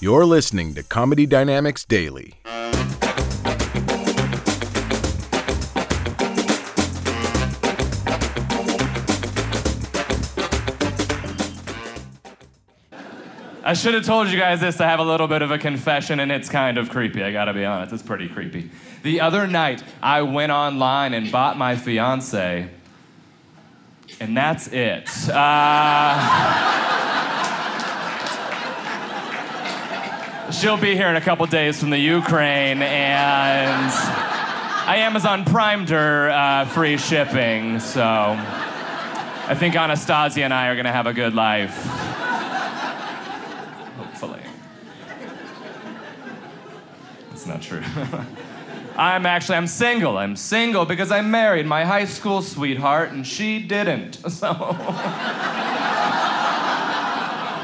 You're listening to Comedy Dynamics Daily. I should have told you guys this. I have a little bit of a confession, and it's kind of creepy. I gotta be honest, it's pretty creepy. The other night, I went online and bought my fiance, and that's it. Uh, she'll be here in a couple days from the Ukraine, and I Amazon primed her uh, free shipping, so I think Anastasia and I are gonna have a good life. Hopefully. It's not true. I'm actually I'm single. I'm single because I married my high school sweetheart and she didn't. So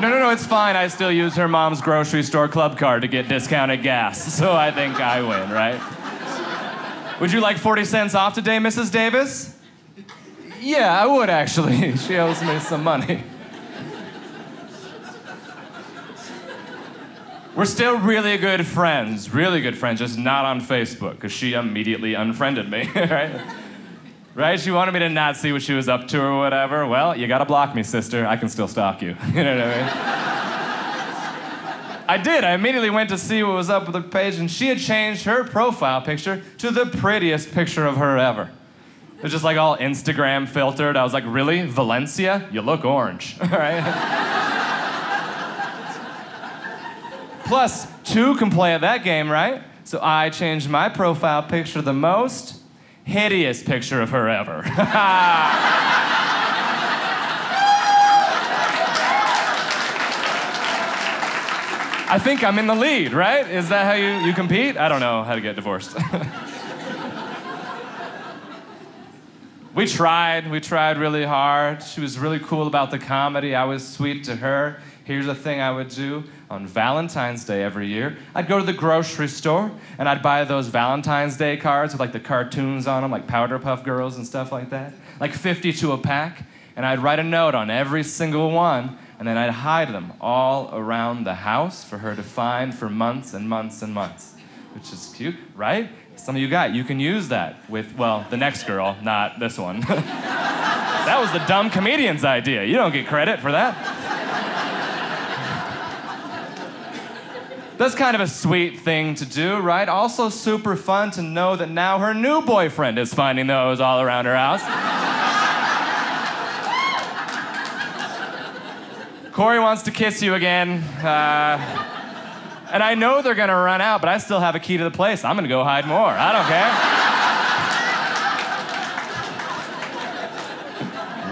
No, no, no, it's fine. I still use her mom's grocery store club card to get discounted gas. So I think I win, right? Would you like 40 cents off today, Mrs. Davis? Yeah, I would actually. She owes me some money. We're still really good friends, really good friends, just not on Facebook, because she immediately unfriended me, right? Right? She wanted me to not see what she was up to or whatever. Well, you gotta block me, sister. I can still stalk you. You know what I mean? I did. I immediately went to see what was up with her page, and she had changed her profile picture to the prettiest picture of her ever. It was just like all Instagram filtered. I was like, really? Valencia? You look orange. All right? Plus, two can play at that game, right? So I changed my profile picture the most hideous picture of her ever. I think I'm in the lead, right? Is that how you, you compete? I don't know how to get divorced. we tried, we tried really hard. She was really cool about the comedy. I was sweet to her. Here's the thing I would do on Valentine's Day every year. I'd go to the grocery store and I'd buy those Valentine's Day cards with like the cartoons on them, like Powerpuff Girls and stuff like that, like 50 to a pack. And I'd write a note on every single one, and then I'd hide them all around the house for her to find for months and months and months. Which is cute, right? Some of you got, you can use that with, well, the next girl, not this one. that was the dumb comedian's idea. You don't get credit for that. That's kind of a sweet thing to do, right? Also, super fun to know that now her new boyfriend is finding those all around her house. Cory wants to kiss you again. Uh, and I know they're gonna run out, but I still have a key to the place. I'm gonna go hide more. I don't care.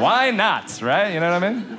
Why not, right? You know what I mean?